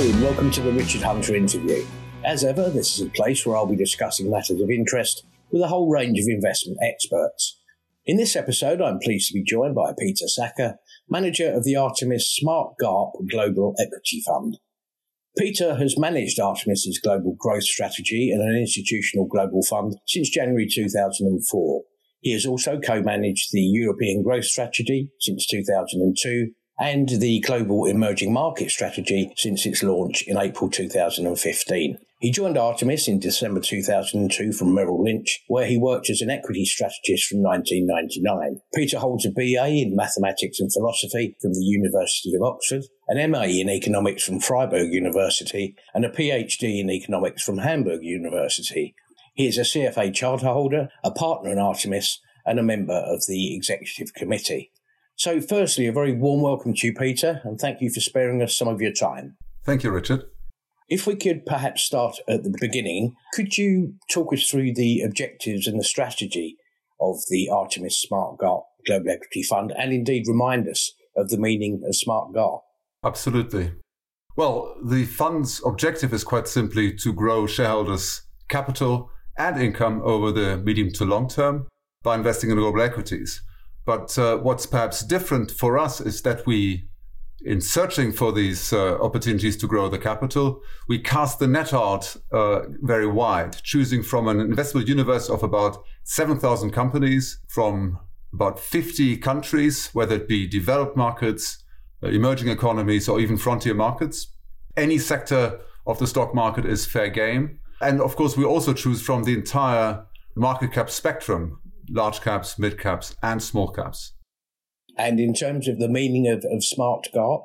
and welcome to the Richard Hunter interview. As ever, this is a place where I'll be discussing matters of interest with a whole range of investment experts. In this episode, I'm pleased to be joined by Peter Saacke, manager of the Artemis Smart GARP Global Equity Fund. Peter has managed Artemis's global growth strategy and an institutional global fund since January 2004. He has also co-managed the European growth strategy since 2002 and the global emerging market strategy since its launch in April 2015. He joined Artemis in December 2002 from Merrill Lynch, where he worked as an equity strategist from 1999. Peter holds a BA in mathematics and philosophy from the University of Oxford, an MA in economics from Freiburg University, and a PhD in economics from Hamburg University. He is a CFA charter holder, a partner in Artemis, and a member of the executive committee. So, firstly, a very warm welcome to you, Peter, and thank you for sparing us some of your time. Thank you, Richard. If we could perhaps start at the beginning, could you talk us through the objectives and the strategy of the Artemis Smart GARP Global Equity Fund and indeed remind us of the meaning of Smart GARP? Absolutely. Well, the fund's objective is quite simply to grow shareholders' capital and income over the medium to long term by investing in global equities. But uh, what's perhaps different for us is that we in searching for these uh, opportunities to grow the capital, we cast the net out uh, very wide, choosing from an investable universe of about 7,000 companies from about 50 countries, whether it be developed markets, uh, emerging economies, or even frontier markets. Any sector of the stock market is fair game. And of course, we also choose from the entire market cap spectrum large caps, mid caps, and small caps. And in terms of the meaning of, of smart GARP?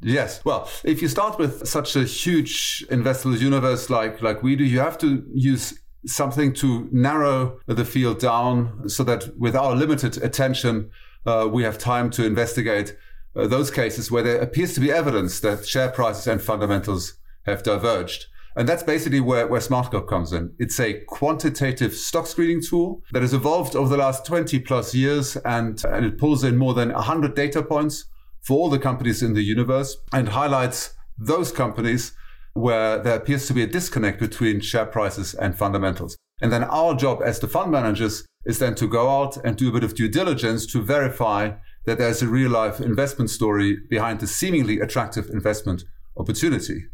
Yes. Well, if you start with such a huge investable universe like, like we do, you have to use something to narrow the field down so that with our limited attention, uh, we have time to investigate uh, those cases where there appears to be evidence that share prices and fundamentals have diverged. And that's basically where, where SmartGARP comes in. It's a quantitative stock screening tool that has evolved over the last 20 plus years and, and it pulls in more than 100 data points for all the companies in the universe and highlights those companies where there appears to be a disconnect between share prices and fundamentals. And then our job as the fund managers is then to go out and do a bit of due diligence to verify that there's a real life investment story behind the seemingly attractive investment opportunity.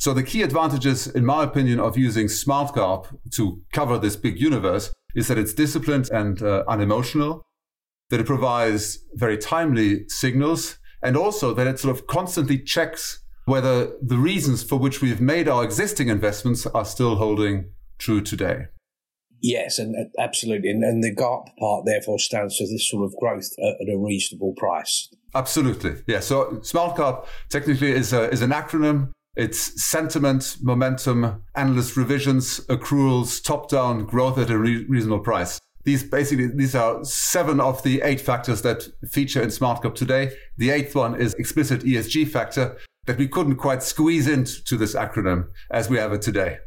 So the key advantages, in my opinion, of using SmartGARP to cover this big universe is that it's disciplined and uh, unemotional, that it provides very timely signals, and also that it sort of constantly checks whether the reasons for which we've made our existing investments are still holding true today. Yes, and uh, absolutely. And, and the GARP part therefore stands for this sort of growth at, at a reasonable price. Absolutely. Yeah. So SmartGARP technically is, a, is an acronym it's sentiment, momentum, analyst revisions, accruals, top down, growth at a re- reasonable price. These basically these are seven of the eight factors that feature in SmartGARP today. The eighth one is explicit ESG factor that we couldn't quite squeeze into this acronym as we have it today.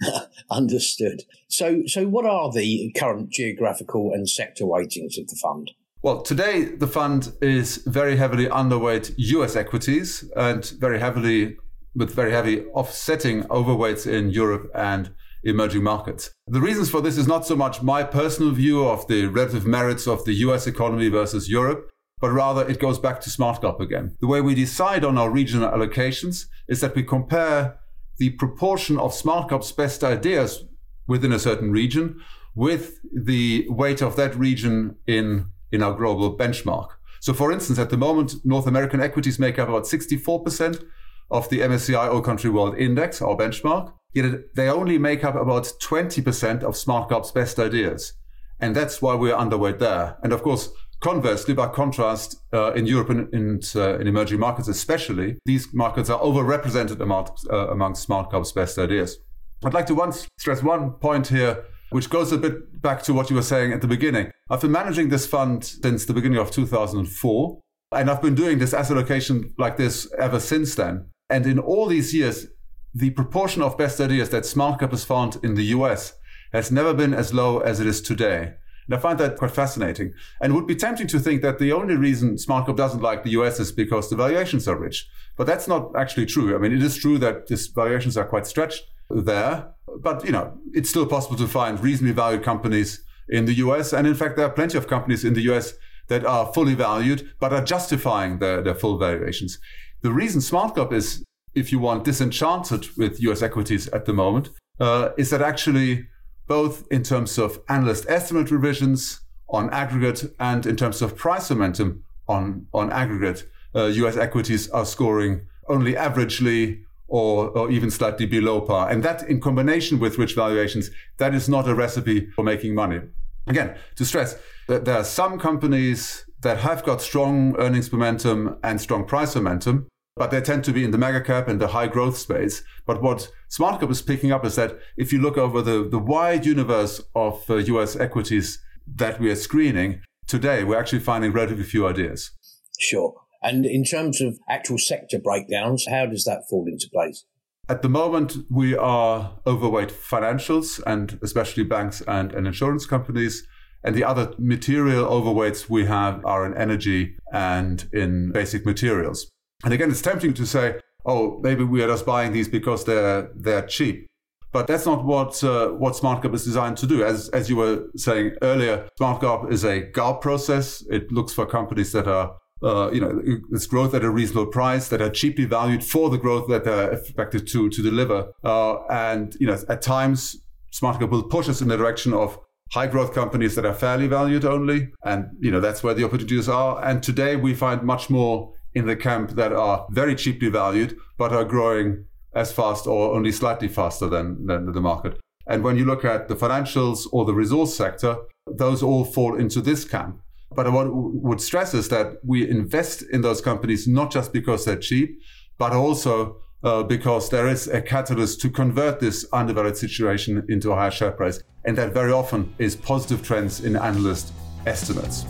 Understood. So, so what are the current geographical and sector weightings of the fund? Well, today the fund is very heavily underweight US equities and very heavily with very heavy offsetting overweights in Europe and emerging markets. The reasons for this is not so much my personal view of the relative merits of the US economy versus Europe, but rather it goes back to SmartGARP again. The way we decide on our regional allocations is that we compare the proportion of SmartGARP's best ideas within a certain region with the weight of that region in, in our global benchmark. So for instance, at the moment, North American equities make up about 64% of the MSCI All Country World Index, our benchmark, yet they only make up about 20% of SmartGARP's best ideas. And that's why we're underweight there. And of course, conversely, by contrast, uh, in Europe and in, uh, in, emerging markets especially, these markets are overrepresented among, uh, among SmartGARP's best ideas. I'd like to once stress one point here, which goes a bit back to what you were saying at the beginning. I've been managing this fund since the beginning of 2004, and I've been doing this asset allocation like this ever since then. And in all these years, the proportion of best ideas that SmartGARP has found in the US has never been as low as it is today. And I find that quite fascinating. And would be tempting to think that the only reason SmartGARP doesn't like the US is because the valuations are rich. But that's not actually true. I mean, it is true that these valuations are quite stretched there. But, you know, it's still possible to find reasonably valued companies in the US. And in fact, there are plenty of companies in the US that are fully valued, but are justifying their, their full valuations. The reason SmartGARP is, if you want, disenchanted with US equities at the moment, uh, is that actually both in terms of analyst estimate revisions on aggregate and in terms of price momentum on, on aggregate, uh, US equities are scoring only averagely or, or even slightly below par. And that in combination with rich valuations, that is not a recipe for making money. Again, to stress that there are some companies that have got strong earnings momentum and strong price momentum, but they tend to be in the mega cap and the high growth space. But what SmartGARP is picking up is that if you look over the, the wide universe of uh, US equities that we are screening, today we're actually finding relatively few ideas. Sure. And in terms of actual sector breakdowns, how does that fall into place? At the moment, we are overweight financials and especially banks and, and insurance companies. And the other material overweights we have are in energy and in basic materials. And again, it's tempting to say, oh, maybe we are just buying these because they're, they're cheap. But that's not what uh, what SmartGARP is designed to do. As as you were saying earlier, SmartGARP is a GARP process. It looks for companies that are uh, you know, it's growth at a reasonable price that are cheaply valued for the growth that they're expected to to deliver. Uh, and you know, at times, SmartGARP will push us in the direction of high growth companies that are fairly valued only, and you know that's where the opportunities are. And today we find much more in the camp that are very cheaply valued but are growing as fast or only slightly faster than, than the market. And when you look at the financials or the resource sector, those all fall into this camp. But what I would stress is that we invest in those companies not just because they're cheap, but also uh, because there is a catalyst to convert this undervalued situation into a higher share price. And that very often is positive trends in analyst estimates.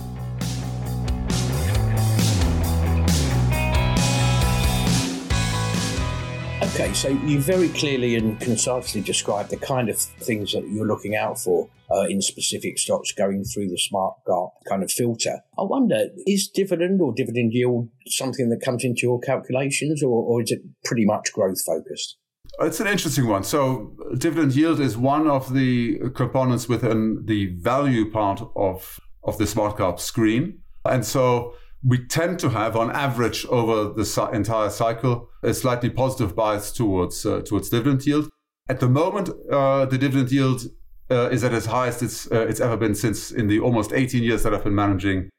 Okay, so you very clearly and concisely described the kind of things that you're looking out for uh, in specific stocks going through the smart GARP kind of filter. I wonder, is dividend or dividend yield something that comes into your calculations or, or is it pretty much growth focused? It's an interesting one. So, dividend yield is one of the components within the value part of, of the smart screen. And so, we tend to have, on average, over the entire cycle, a slightly positive bias towards uh, towards dividend yield. At the moment, uh, the dividend yield uh, is at its highest it's uh, it's ever been since in the almost 18 years that I've been managing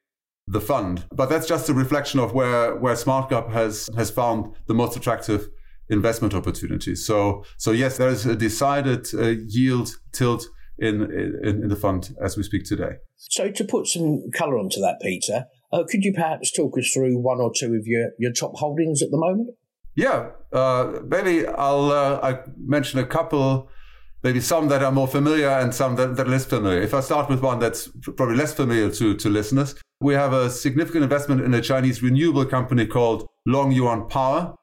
the fund. But that's just a reflection of where where SmartGARP has has found the most attractive investment opportunities. So so yes, there is a decided uh, yield tilt in, in in the fund as we speak today. So to put some colour onto that, Peter, uh, could you perhaps talk us through one or two of your, your top holdings at the moment? Yeah, uh, maybe I'll uh, I mention a couple, maybe some that are more familiar and some that, that are less familiar. If I start with one that's probably less familiar to, to listeners, we have a significant investment in a Chinese renewable company called Long Yuan Power.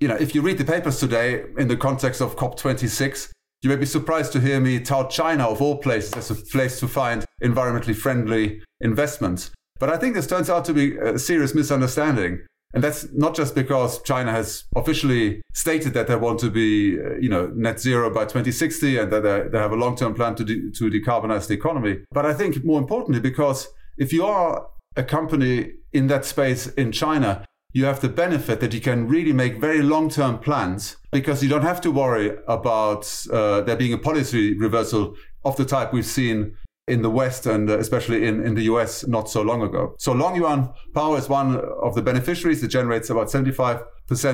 You know, if you read the papers today in the context of COP26, you may be surprised to hear me tout China, of all places, as a place to find environmentally friendly investments. But I think this turns out to be a serious misunderstanding. And that's not just because China has officially stated that they want to be, uh, you know, net zero by 2060 and that they, have a long-term plan to, de- to decarbonize the economy. But I think more importantly, because if you are a company in that space in China, you have the benefit that you can really make very long-term plans because you don't have to worry about uh, there being a policy reversal of the type we've seen in the West and uh, especially in, in the US not so long ago. So Longyuan Power is one of the beneficiaries. It generates about 75%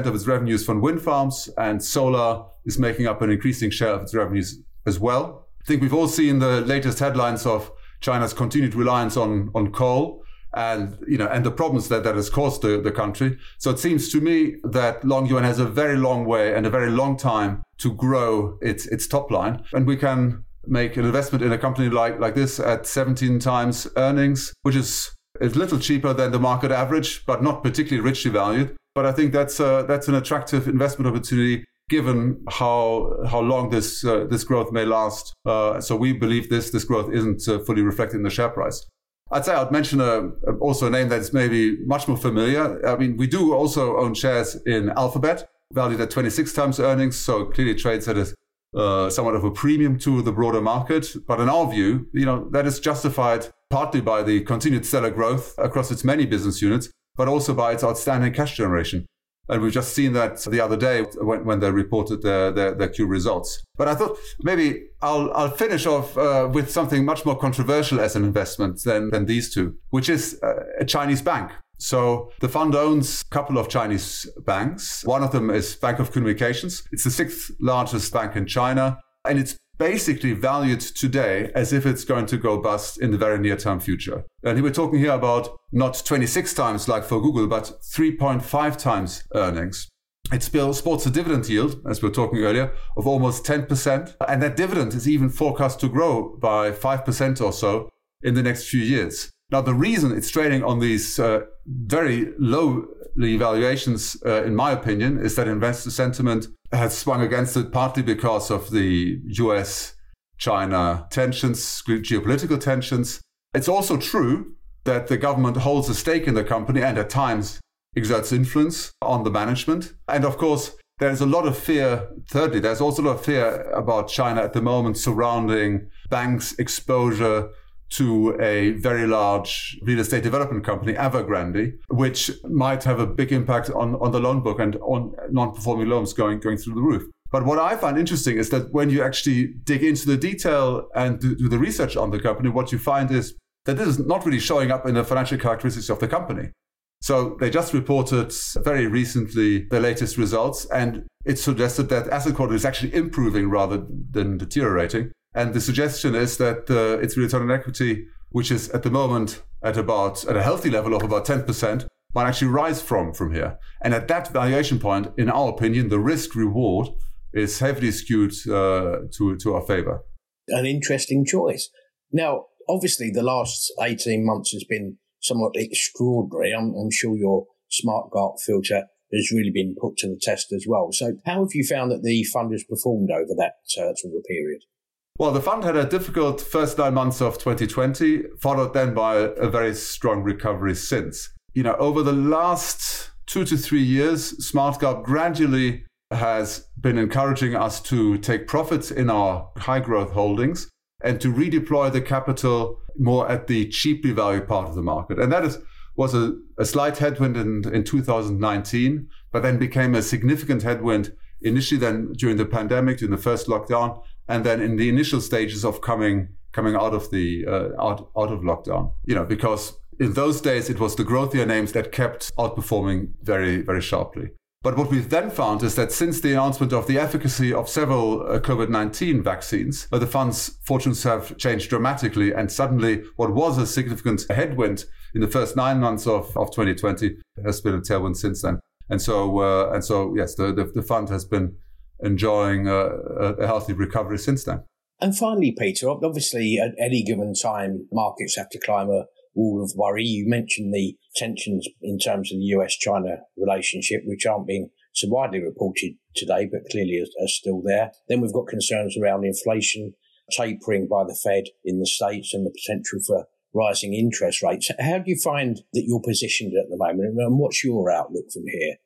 of its revenues from wind farms and solar is making up an increasing share of its revenues as well. I think we've all seen the latest headlines of China's continued reliance on, on coal and you know and the problems that that has caused the, the country. So it seems to me that Long Longyuan has a very long way and a very long time to grow its its top line, and we can make an investment in a company like, like this at 17 times earnings, which is a little cheaper than the market average, but not particularly richly valued. But I think that's a, that's an attractive investment opportunity given how how long this uh, this growth may last. Uh, so we believe this this growth isn't uh, fully reflected in the share price. I'd say I'd mention a, also a name that's maybe much more familiar. I mean, we do also own shares in Alphabet, valued at 26 times earnings, so clearly trades at a uh, somewhat of a premium to the broader market. But in our view, you know, that is justified partly by the continued stellar growth across its many business units, but also by its outstanding cash generation. And we've just seen that the other day when, when they reported their, their, their Q results. But I thought maybe I'll, I'll finish off uh, with something much more controversial as an investment than, than these two, which is uh, a Chinese bank. So the fund owns a couple of Chinese banks. One of them is Bank of Communications. It's the sixth largest bank in China. And it's basically valued today as if it's going to go bust in the very near term future. And we're talking here about not 26 times like for Google, but 3.5 times earnings. It still sports a dividend yield, as we were talking earlier, of almost 10%. And that dividend is even forecast to grow by 5% or so in the next few years. Now, the reason it's trading on these uh, very low valuations, uh, in my opinion, is that investor sentiment has swung against it partly because of the US China tensions, geopolitical tensions. It's also true that the government holds a stake in the company and at times exerts influence on the management. And of course, there's a lot of fear. Thirdly, there's also a lot of fear about China at the moment surrounding banks' exposure to a very large real estate development company, Evergrande, which might have a big impact on, on the loan book and on non-performing loans going, going through the roof. But what I find interesting is that when you actually dig into the detail and do, do the research on the company, what you find is that this is not really showing up in the financial characteristics of the company. So they just reported very recently the latest results, and it suggested that asset quality is actually improving rather than deteriorating. And the suggestion is that uh, its return on equity, which is at the moment at about at a healthy level of about 10%, might actually rise from from here. And at that valuation point, in our opinion, the risk reward is heavily skewed uh, to to our favor. An interesting choice. Now, obviously, the last 18 months has been somewhat extraordinary. I'm, I'm sure your smart GARP filter has really been put to the test as well. So, how have you found that the fund has performed over that uh, sort of period? Well, the fund had a difficult first nine months of 2020, followed then by a very strong recovery since. You know, over the last two to three years, SmartGARP gradually has been encouraging us to take profits in our high growth holdings and to redeploy the capital more at the cheaply valued part of the market. And that is, was a, a slight headwind in, in 2019, but then became a significant headwind initially then during the pandemic, during the first lockdown, and then in the initial stages of coming coming out of the uh, out out of lockdown. You know, because in those days it was the growthier names that kept outperforming very very sharply. But what we've then found is that since the announcement of the efficacy of several uh, COVID 19 vaccines, uh, the fund's fortunes have changed dramatically. And suddenly, what was a significant headwind in the first nine months of, of 2020 has been a tailwind since then. And so, uh, and so, yes, the, the, the fund has been enjoying a, a healthy recovery since then. And finally, Peter, obviously at any given time, markets have to climb a wall of worry. You mentioned the tensions in terms of the US China relationship, which aren't being so widely reported today, but clearly are, are, still there. Then we've got concerns around inflation, tapering by the Fed in the States, and the potential for rising interest rates. How do you find that you're positioned at the moment, and what's your outlook from here?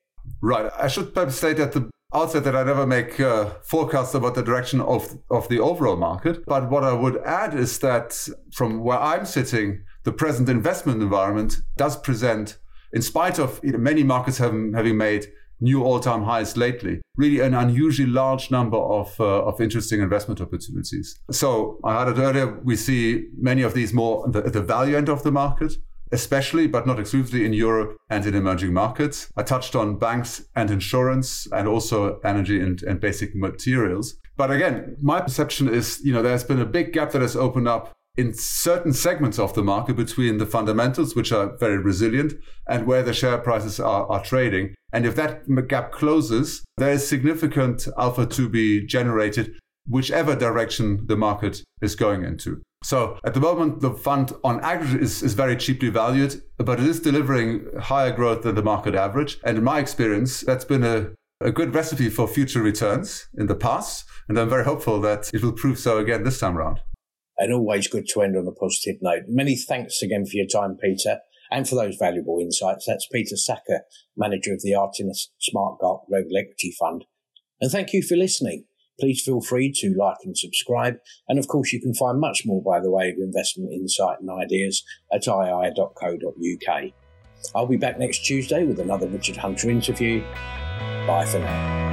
Right. I should perhaps state at the outset that I never make uh, forecasts about the direction of, of the overall market. But what I would add is that from where I'm sitting, the present investment environment does present, in spite of you know, many markets having, having made new all-time highs lately, really an unusually large number of, uh, of interesting investment opportunities. So I had it earlier, we see many of these more the, at the value end of the market especially but not exclusively in Europe and in emerging markets. I touched on banks and insurance and also energy and, and basic materials. But again, my perception is, you know, there's been a big gap that has opened up in certain segments of the market between the fundamentals, which are very resilient, and where the share prices are, are trading. And if that gap closes, there is significant alpha to be generated, whichever direction the market is going into. So at the moment, the fund on aggregate is, is very cheaply valued, but it is delivering higher growth than the market average. And in my experience, that's been a a good recipe for future returns in the past, and I'm very hopeful that it will prove so again this time around. And always good to end on a positive note. Many thanks again for your time, Peter, and for those valuable insights. That's Peter Saacke, manager of the Artemis Smart Global Equity Fund. And thank you for listening. Please feel free to like and subscribe. And of course, you can find much more by the way of investment insight and ideas at ii.co.uk. I'll be back next Tuesday with another Richard Hunter interview. Bye for now.